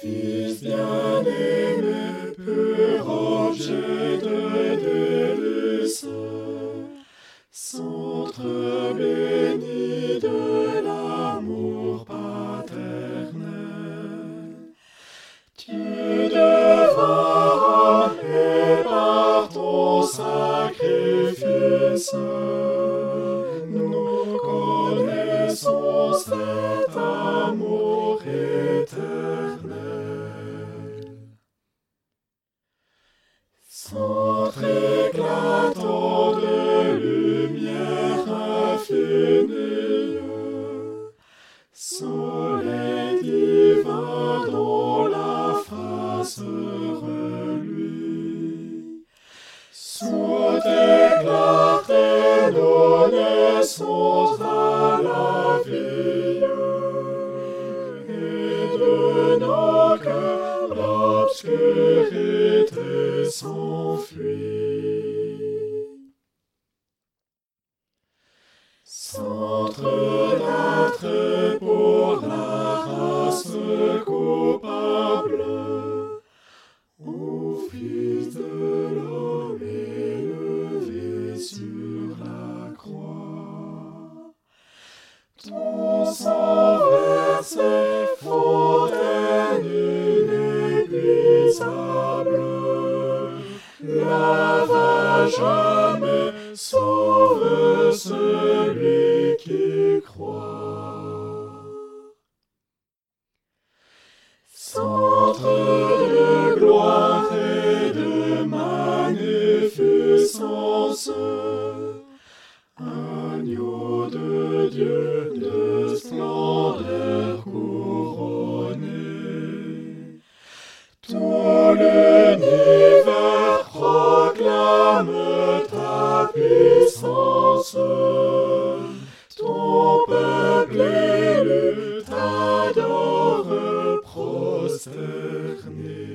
Fils bien-aimé, pur objet de délices, centre béni de l'amour paternel. Tu homme et par ton sacrifice, nous connaissons cet amour Centre éclatant de lumière infinie, soleil divin dont la face reluit, à la et de nos cœurs s'enfuit. Centre d'attrait pour la race coupable, ô Fils de l'homme jamais, sauve celui qui croit. Centre de gloire et de magnificence, agneau de Dieu Ton peuple élu t'adore prosterné.